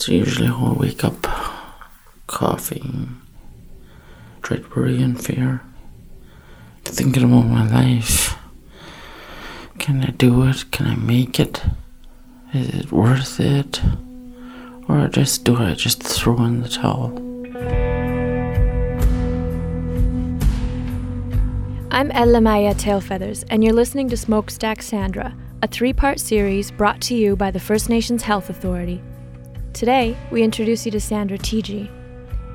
So usually I'll wake up, coughing, dread, worry, and fear. Thinking about my life. Can I do it? Can I make it? Is it worth it? Or just do I just throw in the towel? I'm Ella Maya Tailfeathers, and you're listening to Smokestack Sandra, a three part series brought to you by the First Nations Health Authority. Today, we introduce you to Sandra Teegee.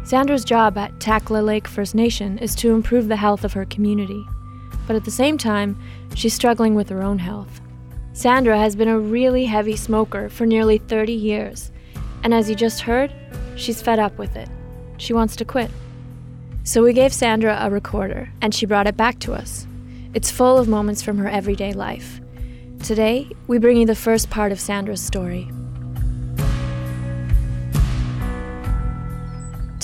Sandra's job at Takla Lake First Nation is to improve the health of her community, but at the same time, she's struggling with her own health. Sandra has been a really heavy smoker for nearly 30 years, and as you just heard, she's fed up with it. She wants to quit. So we gave Sandra a recorder, and she brought it back to us. It's full of moments from her everyday life. Today, we bring you the first part of Sandra's story.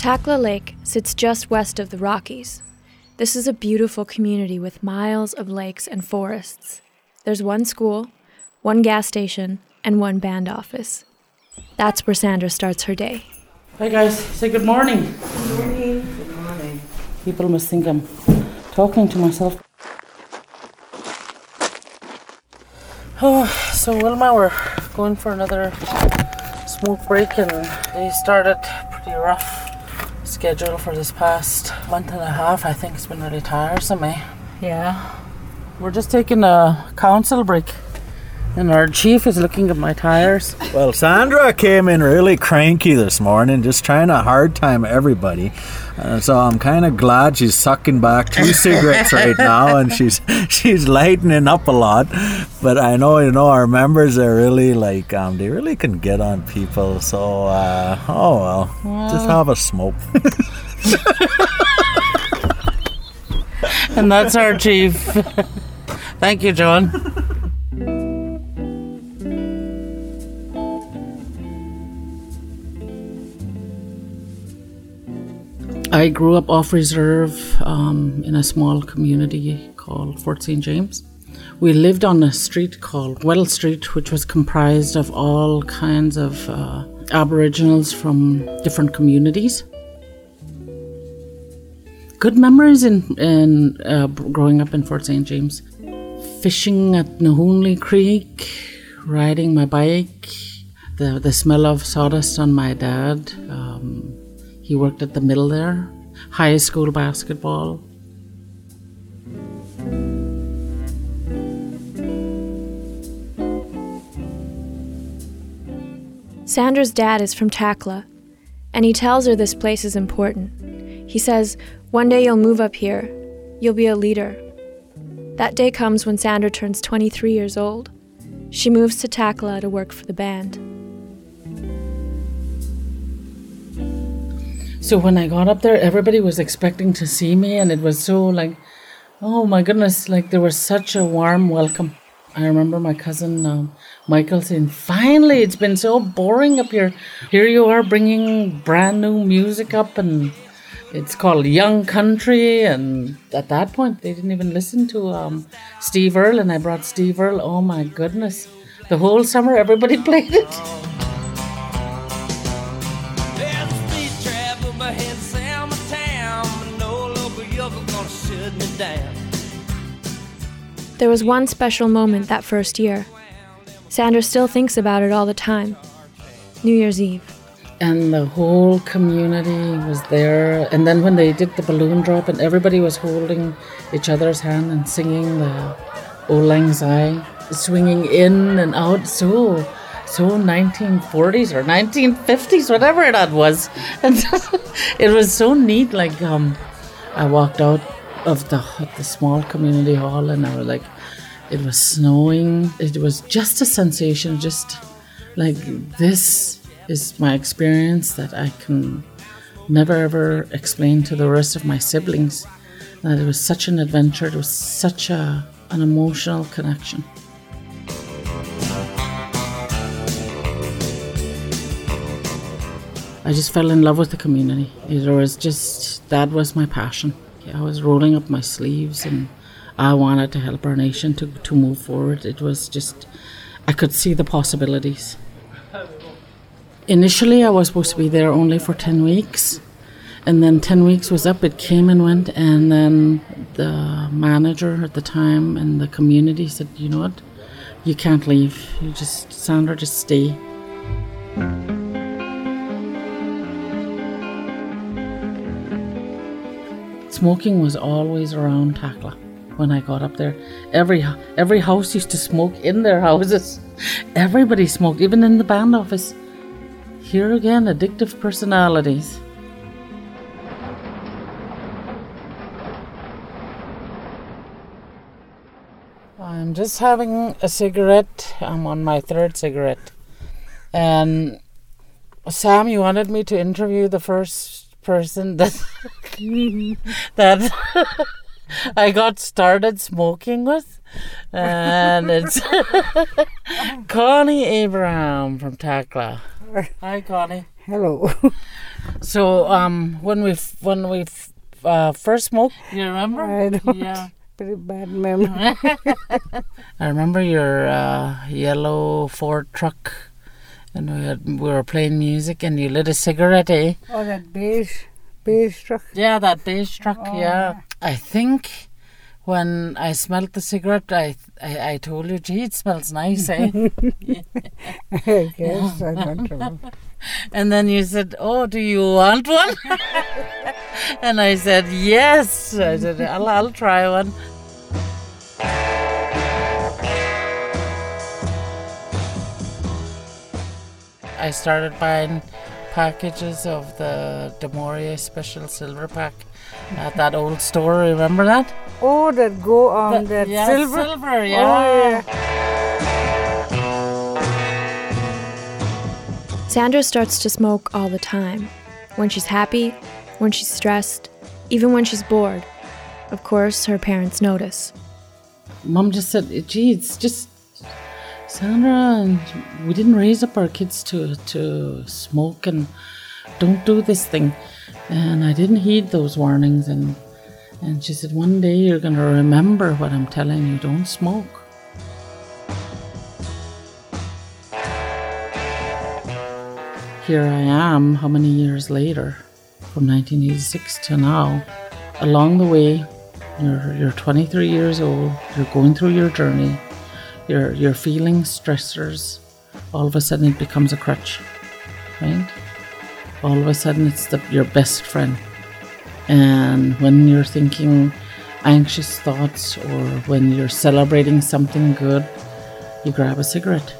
Takla Lake sits just west of the Rockies. This is a beautiful community with miles of lakes and forests. There's one school, one gas station, and one band office. That's where Sandra starts her day. Hi guys, say good morning. Good morning. Good morning. People must think I'm talking to myself. Oh, so Wilma, we're going for another smoke break, and they started pretty rough schedule for this past month and a half. I think it's been really tiresome, eh? Yeah. We're just taking a council break. And our chief is looking at my tires. Well, Sandra came in really cranky this morning, just trying to hard time everybody. Uh, so I'm kind of glad she's sucking back two cigarettes right now, and she's she's lightening up a lot. But I know you know our members are really like um, they really can get on people. So uh, oh well, well, just have a smoke. and that's our chief. Thank you, John. I grew up off reserve um, in a small community called Fort St. James. We lived on a street called Well Street, which was comprised of all kinds of uh, Aboriginals from different communities. Good memories in, in uh, growing up in Fort St. James. Fishing at Nahoonli Creek, riding my bike, the, the smell of sawdust on my dad. Um, he worked at the middle there, high school basketball. Sandra's dad is from Takla, and he tells her this place is important. He says, One day you'll move up here, you'll be a leader. That day comes when Sandra turns 23 years old. She moves to Takla to work for the band. So when I got up there, everybody was expecting to see me, and it was so like, oh my goodness, like there was such a warm welcome. I remember my cousin um, Michael saying, "Finally, it's been so boring up here. Here you are bringing brand new music up, and it's called Young Country." And at that point, they didn't even listen to um, Steve Earle, and I brought Steve Earle. Oh my goodness, the whole summer everybody played it. There was one special moment that first year. Sandra still thinks about it all the time New Year's Eve. And the whole community was there. And then when they did the balloon drop, and everybody was holding each other's hand and singing the Auld Lang Syne, swinging in and out. So so 1940s or 1950s, whatever that was. And it was so neat. Like um, I walked out of the the small community hall, and I was like, it was snowing. It was just a sensation, just like this is my experience that I can never ever explain to the rest of my siblings. That it was such an adventure. It was such a an emotional connection. I just fell in love with the community. It was just that was my passion. I was rolling up my sleeves and I wanted to help our nation to, to move forward. It was just, I could see the possibilities. Initially, I was supposed to be there only for 10 weeks. And then 10 weeks was up, it came and went. And then the manager at the time and the community said, you know what? You can't leave. You just, Sandra, just stay. Smoking was always around Takla when I got up there. Every every house used to smoke in their houses. Everybody smoked, even in the band office. Here again, addictive personalities. I'm just having a cigarette. I'm on my third cigarette. And Sam, you wanted me to interview the first person that that I got started smoking with. And it's Connie Abraham from Takla. Hi, Connie. Hello. So, um, when we f- when we f- uh, first smoked, you remember? I don't. Yeah. Pretty bad memory. I remember your uh, yellow Ford truck, and we had, we were playing music, and you lit a cigarette, eh? oh, that beige, beige truck. Yeah, that beige truck. Oh, yeah. I think when I smelled the cigarette, I I, I told you, gee, it smells nice, eh? I guess I don't remember. and then you said, oh, do you want one? and I said, yes. I said, I'll, I'll try one. I started buying packages of the du Maurier Special Silver Pack at that old store. Remember that? Oh, that go on that yeah, silver. silver, oh, yeah. Oh, yeah. Sandra starts to smoke all the time. When she's happy, when she's stressed, even when she's bored. Of course, her parents notice. Mom just said, "Gee, it's just Sandra, and we didn't raise up our kids to to smoke and don't do this thing." And I didn't heed those warnings, and and she said, "One day you're gonna remember what I'm telling you. Don't smoke." Here I am, how many years later, from 1986 to now. Along the way, you're you're 23 years old. You're going through your journey. You're you're stressors. All of a sudden, it becomes a crutch, right? All of a sudden, it's the, your best friend. And when you're thinking anxious thoughts, or when you're celebrating something good, you grab a cigarette.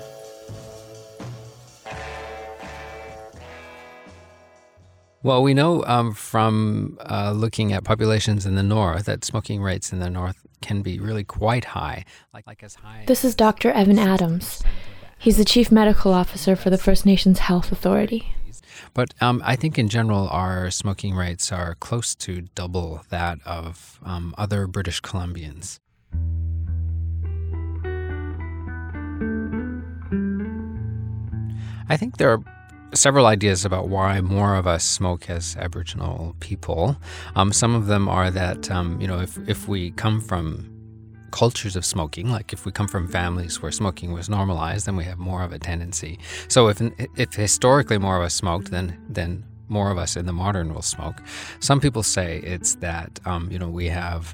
Well, we know um, from uh, looking at populations in the north that smoking rates in the north can be really quite high, like, like as high. This is Dr. Evan Adams. He's the Chief Medical Officer for the First Nations Health Authority. But um, I think in general, our smoking rates are close to double that of um, other British Columbians. I think there are several ideas about why more of us smoke as Aboriginal people. Um, some of them are that um, you know if if we come from cultures of smoking, like if we come from families where smoking was normalized, then we have more of a tendency. So if if historically more of us smoked, then then more of us in the modern will smoke. Some people say it's that um, you know we have.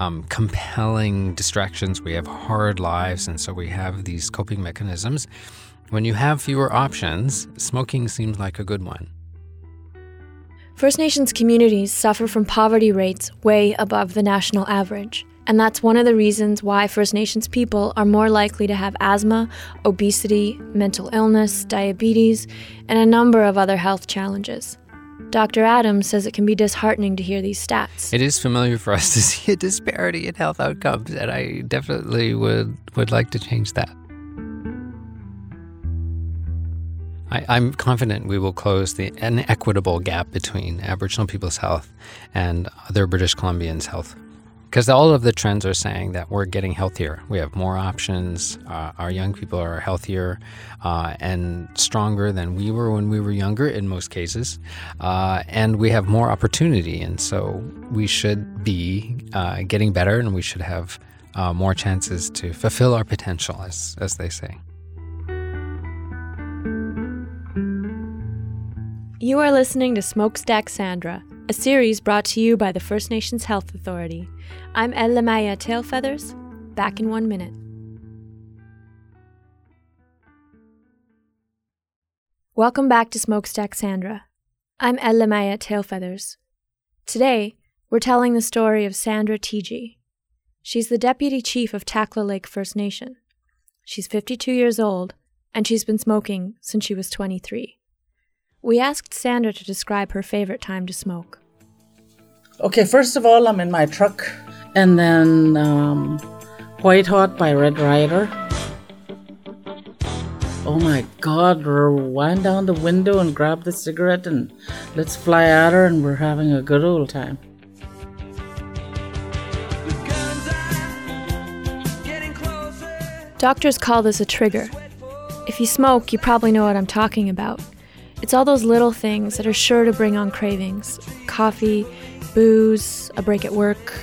Um, compelling distractions, we have hard lives, and so we have these coping mechanisms. When you have fewer options, smoking seems like a good one. First Nations communities suffer from poverty rates way above the national average. And that's one of the reasons why First Nations people are more likely to have asthma, obesity, mental illness, diabetes, and a number of other health challenges. Dr. Adams says it can be disheartening to hear these stats. It is familiar for us to see a disparity in health outcomes, and I definitely would, would like to change that. I, I'm confident we will close the inequitable gap between Aboriginal people's health and other British Columbians' health. Because all of the trends are saying that we're getting healthier. We have more options. Uh, our young people are healthier uh, and stronger than we were when we were younger, in most cases. Uh, and we have more opportunity. And so we should be uh, getting better and we should have uh, more chances to fulfill our potential, as, as they say. You are listening to Smokestack Sandra, a series brought to you by the First Nations Health Authority. I'm Elamaya Tailfeathers. Back in one minute. Welcome back to Smokestack Sandra. I'm Elamaya Tailfeathers. Today, we're telling the story of Sandra Teegee. She's the deputy chief of Takla Lake First Nation. She's 52 years old, and she's been smoking since she was 23. We asked Sandra to describe her favorite time to smoke. Okay, first of all, I'm in my truck, and then um, White Hot by Red Rider. Oh my God, wind down the window and grab the cigarette and let's fly at her, and we're having a good old time. Doctors call this a trigger. If you smoke, you probably know what I'm talking about. It's all those little things that are sure to bring on cravings coffee, booze, a break at work.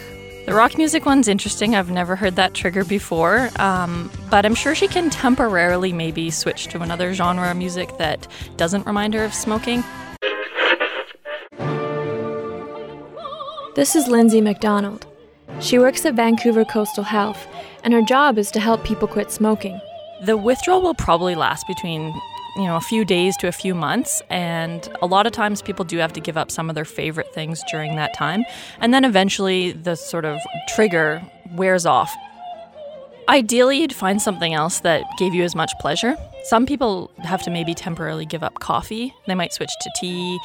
The rock music one's interesting. I've never heard that trigger before, um, but I'm sure she can temporarily maybe switch to another genre of music that doesn't remind her of smoking. This is Lindsay McDonald. She works at Vancouver Coastal Health and her job is to help people quit smoking. The withdrawal will probably last between you know a few days to a few months and a lot of times people do have to give up some of their favorite things during that time and then eventually the sort of trigger wears off. Ideally you'd find something else that gave you as much pleasure. Some people have to maybe temporarily give up coffee. They might switch to tea.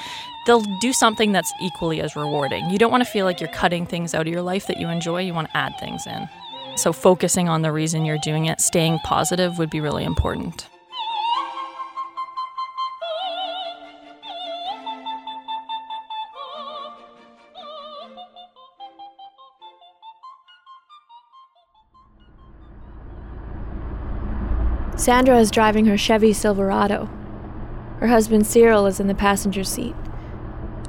They'll do something that's equally as rewarding. You don't want to feel like you're cutting things out of your life that you enjoy. You want to add things in. So, focusing on the reason you're doing it, staying positive would be really important. Sandra is driving her Chevy Silverado. Her husband Cyril is in the passenger seat.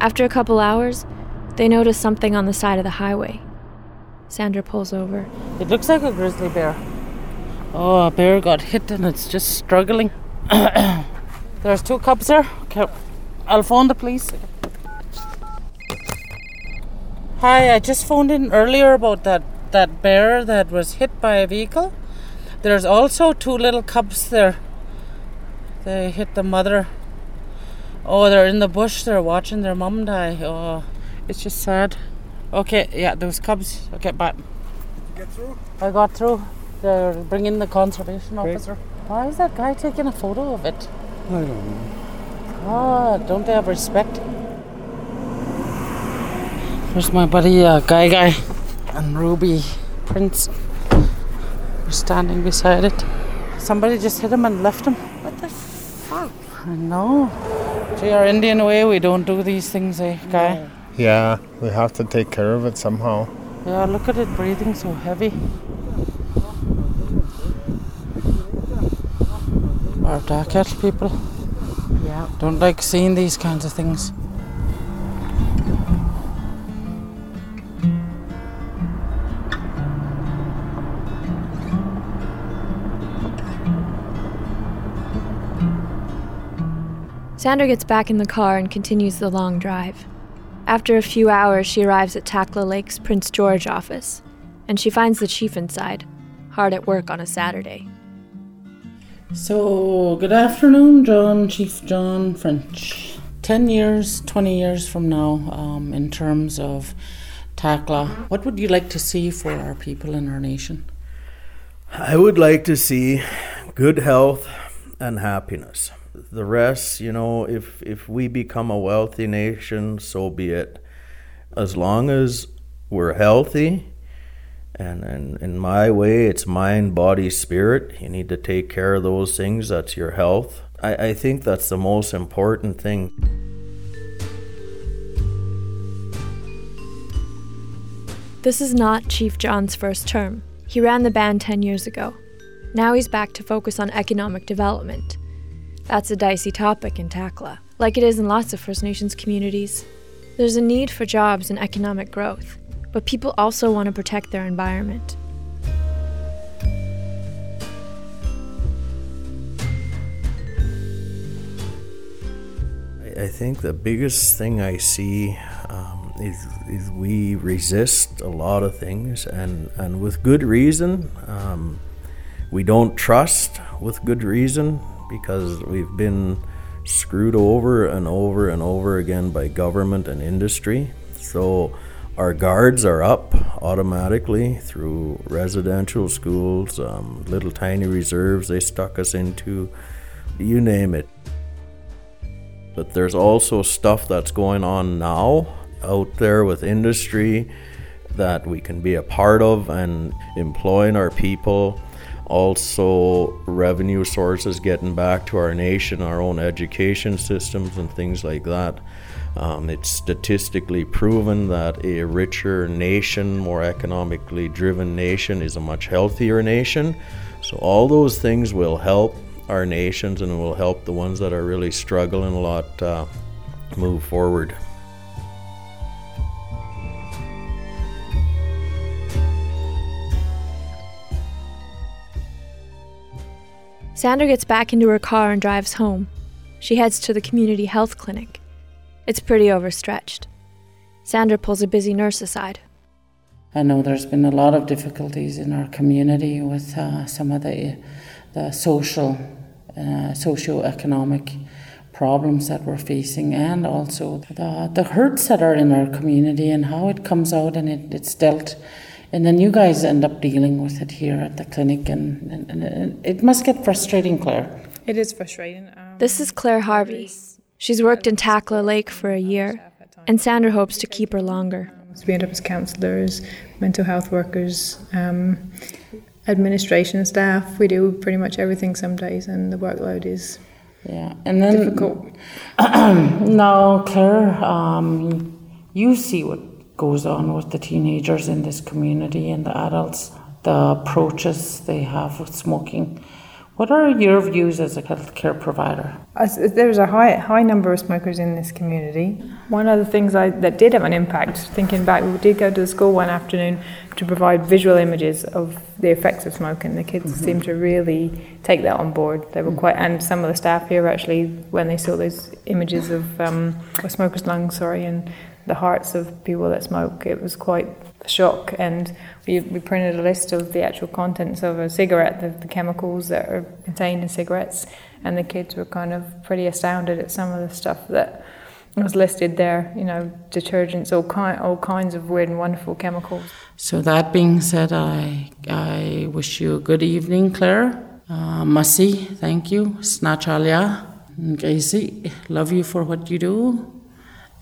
After a couple hours, they notice something on the side of the highway. Sandra pulls over. It looks like a grizzly bear. Oh, a bear got hit and it's just struggling. There's two cubs there. Okay. I'll phone the police. Hi, I just phoned in earlier about that, that bear that was hit by a vehicle. There's also two little cubs there. They hit the mother. Oh, they're in the bush. They're watching their mom die. Oh, it's just sad. Okay, yeah, those cubs. Okay, bye. Did you get through? I got through. They're bringing the conservation Great. officer. Why is that guy taking a photo of it? I don't know. God, don't they have respect? There's my buddy uh, Guy Guy and Ruby Prince. We're standing beside it. Somebody just hit him and left him. What the fuck? I know. Gee, our Indian way, we don't do these things, eh, Guy? No. Yeah, we have to take care of it somehow. Yeah, look at it breathing so heavy. Our Dakelh people. Yeah. Don't like seeing these kinds of things. Sandra gets back in the car and continues the long drive. After a few hours, she arrives at Takla Lake's Prince George office, and she finds the chief inside, hard at work on a Saturday. So, good afternoon, John, Chief John French. 10 years, 20 years from now, um, in terms of Takla, what would you like to see for our people and our nation? I would like to see good health and happiness the rest, you know, if if we become a wealthy nation, so be it. As long as we're healthy, and, and in my way, it's mind, body, spirit. You need to take care of those things. That's your health. I, I think that's the most important thing. This is not Chief John's first term. He ran the band 10 years ago. Now he's back to focus on economic development. That's a dicey topic in Takla, like it is in lots of First Nations communities. There's a need for jobs and economic growth, but people also want to protect their environment. I think the biggest thing I see um, is, is we resist a lot of things, and, and with good reason. Um, we don't trust with good reason because we've been screwed over and over and over again by government and industry. So our guards are up automatically through residential schools, um, little tiny reserves they stuck us into, you name it. But there's also stuff that's going on now out there with industry that we can be a part of and employing our people. Also, revenue sources getting back to our nation, our own education systems, and things like that. Um, it's statistically proven that a richer nation, more economically driven nation, is a much healthier nation. So, all those things will help our nations and will help the ones that are really struggling a lot uh, move forward. Sandra gets back into her car and drives home. She heads to the community health clinic. It's pretty overstretched. Sandra pulls a busy nurse aside. I know there's been a lot of difficulties in our community with uh, some of the, the social, uh, socio-economic problems that we're facing, and also the, the hurts that are in our community and how it comes out and it, it's dealt. And then you guys end up dealing with it here at the clinic, and, and, and it must get frustrating, Claire. It is frustrating. Um, This is Claire Harvey. She's worked in Takla Lake for a year, and Sandra hopes to keep her longer. So we end up as counsellors, mental health workers, um, administration staff. We do pretty much everything some days, and the workload is Yeah, and then difficult. now, Claire, um, you see what goes on with the teenagers in this community and the adults, the approaches they have with smoking. What are your views as a healthcare provider? There's a high high number of smokers in this community. One of the things I, that did have an impact, thinking back, we did go to the school one afternoon to provide visual images of the effects of smoking. The kids seemed to really take that on board. They were quite, and some of the staff here actually, when they saw those images of um, smokers' lungs, sorry, and the hearts of people that smoke, it was quite a shock. And we, we printed a list of the actual contents of a cigarette, the, the chemicals that are contained in cigarettes, and the kids were kind of pretty astounded at some of the stuff that was listed there. You know, detergents, all kind, all kinds of weird and wonderful chemicals. So that being said, I I wish you a good evening, Claire. Uh, Masi, thank you. Snachalia, Gracie, love you for what you do.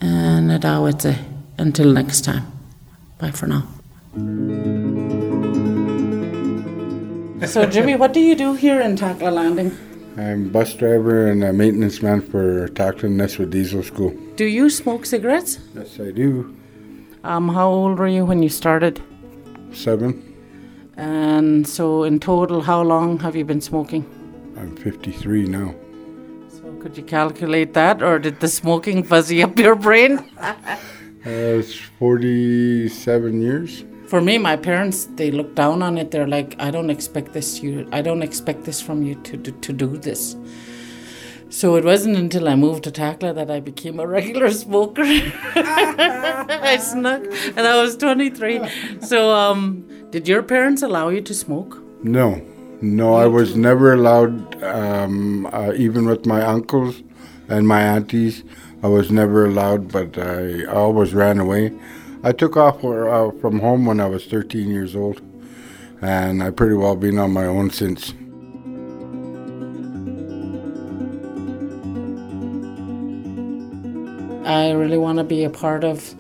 And Adawete, until next time. Bye for now. So, Jimmy, what do you do here in Takla Landing? I'm bus driver and a maintenance man for Tackling Nestwood Diesel School. Do you smoke cigarettes? Yes, I do. Um, how old were you when you started? Seven. And so, in total, how long have you been smoking? I'm 53 now. Could you calculate that, or did the smoking fuzzy up your brain? Uh, it's 47 years. For me, my parents they look down on it. They're like, I don't expect this. You, I don't expect this from you to to, to do this. So it wasn't until I moved to Takla that I became a regular smoker. I snuck, and I was 23. So, um, did your parents allow you to smoke? No, no, I was never allowed, um, uh, even with my uncles and my aunties, I was never allowed, but I always ran away. I took off uh, from home when I was 13 years old, and I've pretty well been on my own since. I really want to be a part of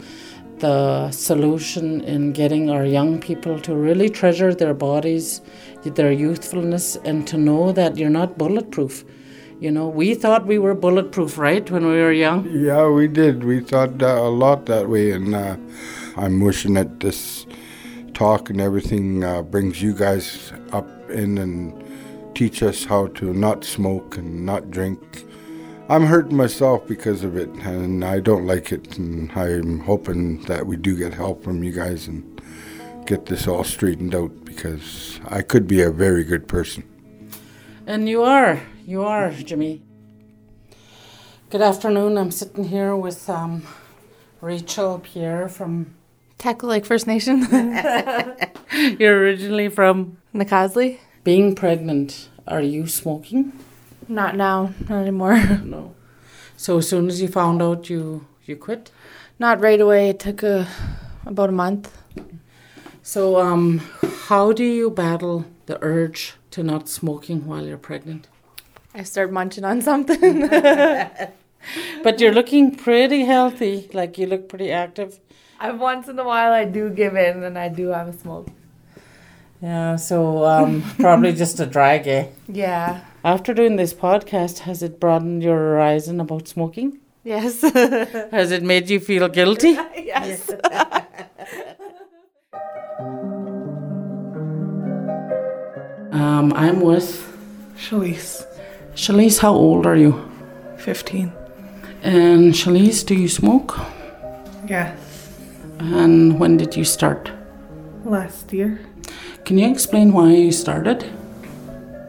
the solution in getting our young people to really treasure their bodies, their youthfulness, and to know that you're not bulletproof. You know, we thought we were bulletproof, right, when we were young? Yeah, we did. We thought uh, a lot that way, and uh, I'm wishing that this talk and everything uh, brings you guys up in and teach us how to not smoke and not drink. I'm hurting myself because of it, and I don't like it. And I'm hoping that we do get help from you guys and get this all straightened out because I could be a very good person. And you are, you are, Jimmy. Good afternoon. I'm sitting here with um, Rachel Pierre from. Takla Lake First Nation. You're originally from Nak'azdli. being pregnant. Are you smoking? Not now, not anymore. No. So as soon as you found out, you you quit. Not right away. It took a, about a month. So um, how do you battle the urge to not smoking while you're pregnant? I start munching on something. But you're looking pretty healthy. Like you look pretty active. I once in a while I do give in and I do have a smoke. Yeah. So um, probably just a drag, eh? Yeah. After doing this podcast, has it broadened your horizon about smoking? Yes. Has it made you feel guilty? yes. Um, I'm with Shalise, Shalise. How old are you? 15. And Shalise, do you smoke? Yes. And when did you start? Last year. Can you explain why you started?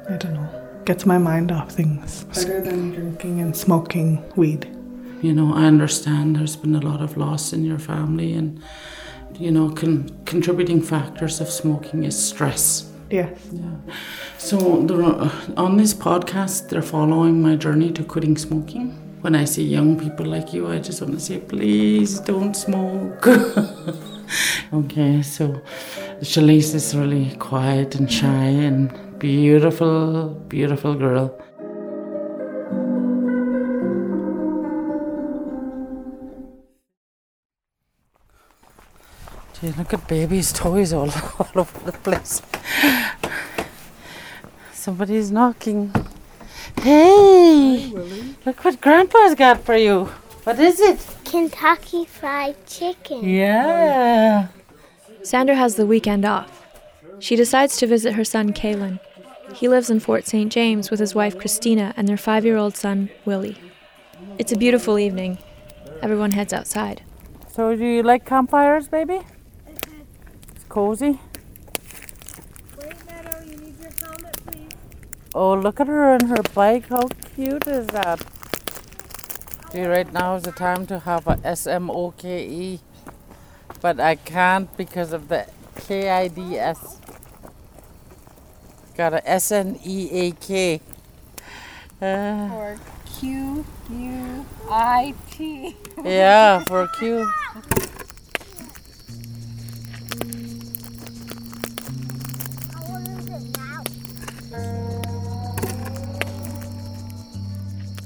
I don't know. Gets my mind off things. Better than drinking and smoking weed. You know, I understand there's been a lot of loss in your family, and you know, con- contributing factors of smoking is stress. Yes. Yeah. So they're, on this podcast, they're following my journey to quitting smoking. When I see young people like you, I just want to say, please don't smoke. okay, so Shalise is really quiet and shy and beautiful, beautiful girl. Gee, look at baby's toys all, all over the place. Somebody's knocking. Hey! Look what Grandpa's got for you. What is it? Kentucky Fried Chicken. Yeah. Sandra has the weekend off. She decides to visit her son, Kalen. He lives in Fort St. James with his wife, Christina, and their five year old son, Willie. It's a beautiful evening. Everyone heads outside. So, do you like campfires, baby? It's cozy. Oh, look at her on her bike. How cute is that? See, right now is the time to have a SMOKE, but I can't because of the KIDS. Got a SNEAK. Uh, Or Q U I T. yeah, for Q.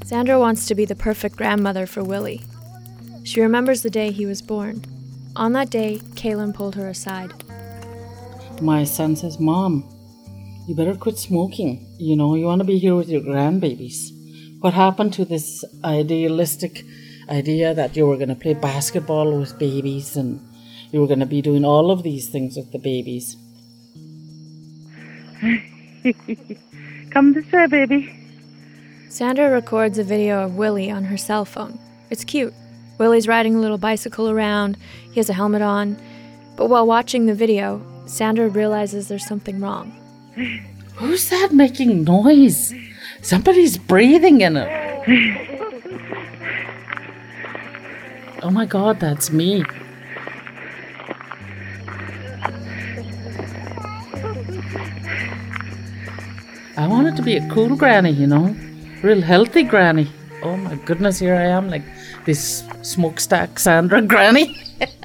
Sandra wants to be the perfect grandmother for Willie. She remembers the day he was born. On that day, Kaylin pulled her aside. My son says, Mom, you better quit smoking. You know, you want to be here with your grandbabies. What happened to this idealistic idea that you were going to play basketball with babies and you were going to be doing all of these things with the babies? Come this way, baby. Sandra records a video of Willie on her cell phone. It's cute. Willie's riding a little bicycle around, he has a helmet on. But while watching the video, Sandra realizes there's something wrong. Who's that making noise? Somebody's breathing in it. Oh my god, that's me. I wanted to be a cool granny, you know, real healthy granny. Oh my goodness, here I am, like this smokestack Sandra granny.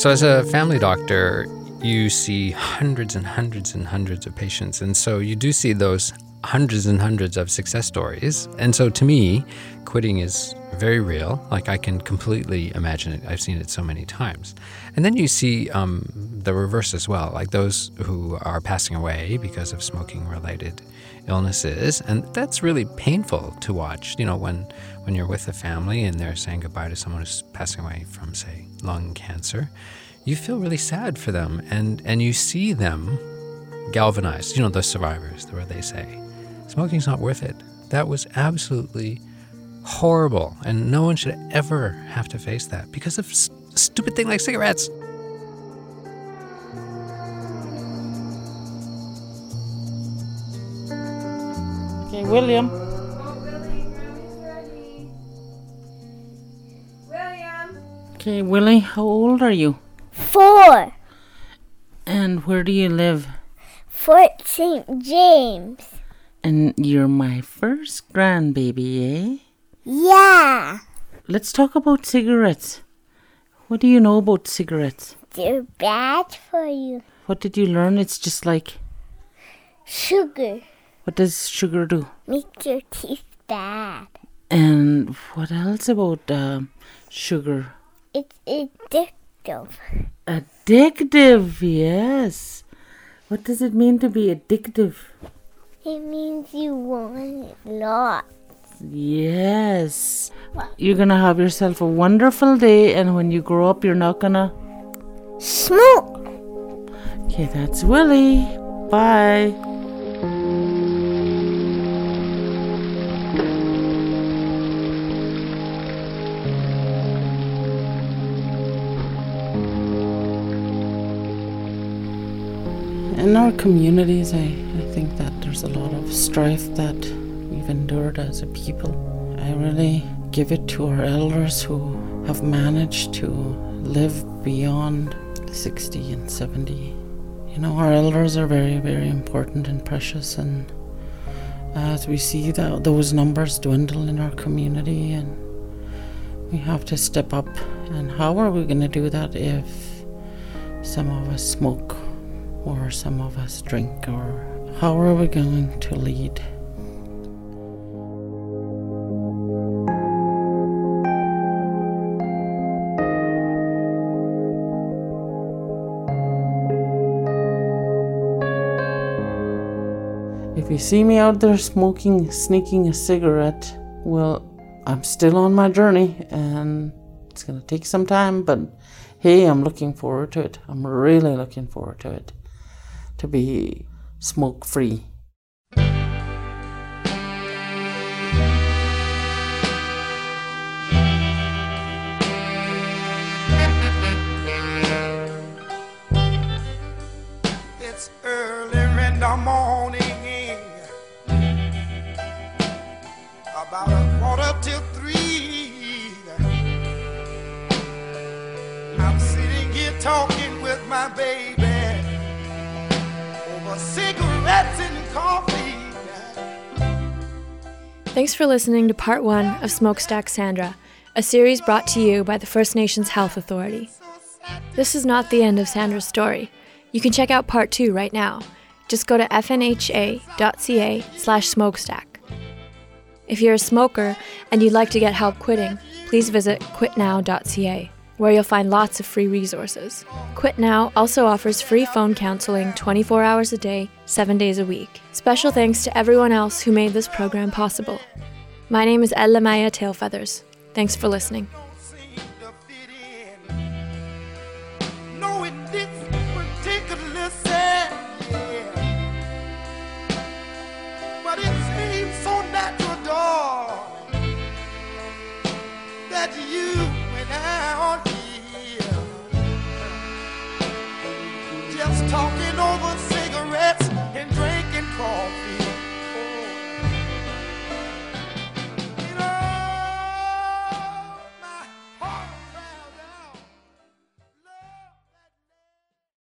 So, as a family doctor, you see hundreds and hundreds and hundreds of patients. And so you do see those hundreds and hundreds of success stories. And so to me, quitting is very real. Like I can completely imagine it. I've seen it so many times. And then you see um, the reverse as well, like those who are passing away because of smoking related illnesses. And that's really painful to watch, you know, when, when you're with a family and they're saying goodbye to someone who's passing away from, say, lung cancer you feel really sad for them and and you see them galvanized you know the survivors the where they say smoking's not worth it that was absolutely horrible and no one should ever have to face that because of s- stupid thing like cigarettes Hey, William. Okay, Willie, how old are you? Four. And where do you live? Fort St. James. And you're my first grandbaby, eh? Yeah. Let's talk about cigarettes. What do you know about cigarettes? They're bad for you. What did you learn? It's just like. Sugar. What does sugar do? Make your teeth bad. And what else about um, sugar? It's addictive. Addictive, yes. What does it mean to be addictive? It means you want it lots. Yes. You're gonna have yourself a wonderful day, and when you grow up, you're not gonna smoke. Okay, that's Willie. Bye. In our communities, I, I think that there's a lot of strife that endured as a people. I really give it to our elders who have managed to live beyond 60 and 70. You know, our elders are very, very important and precious, and as we see that those numbers dwindle in our community, and we have to step up. And how are we going to do that if some of us smoke or some of us drink, or how are we going to lead? See me out there smoking, sneaking a cigarette, well, I'm still on my journey and it's gonna take some time, but hey, I'm looking forward to it. I'm really looking forward to it. To be smoke free. Cigarettes and coffee. Thanks for listening to part one of Smokestack Sandra, a series brought to you by the First Nations Health Authority. This is not the end of Sandra's story. You can check out part two right now. Just go to fnha.ca slash smokestack. If you're a smoker and you'd like to get help quitting, please visit quitnow.ca, where you'll find lots of free resources. Quit Now also offers free phone counseling 24 hours a day, 7 days a week. Special thanks to everyone else who made this program possible. My name is Ella Maya Tailfeathers. Thanks for listening.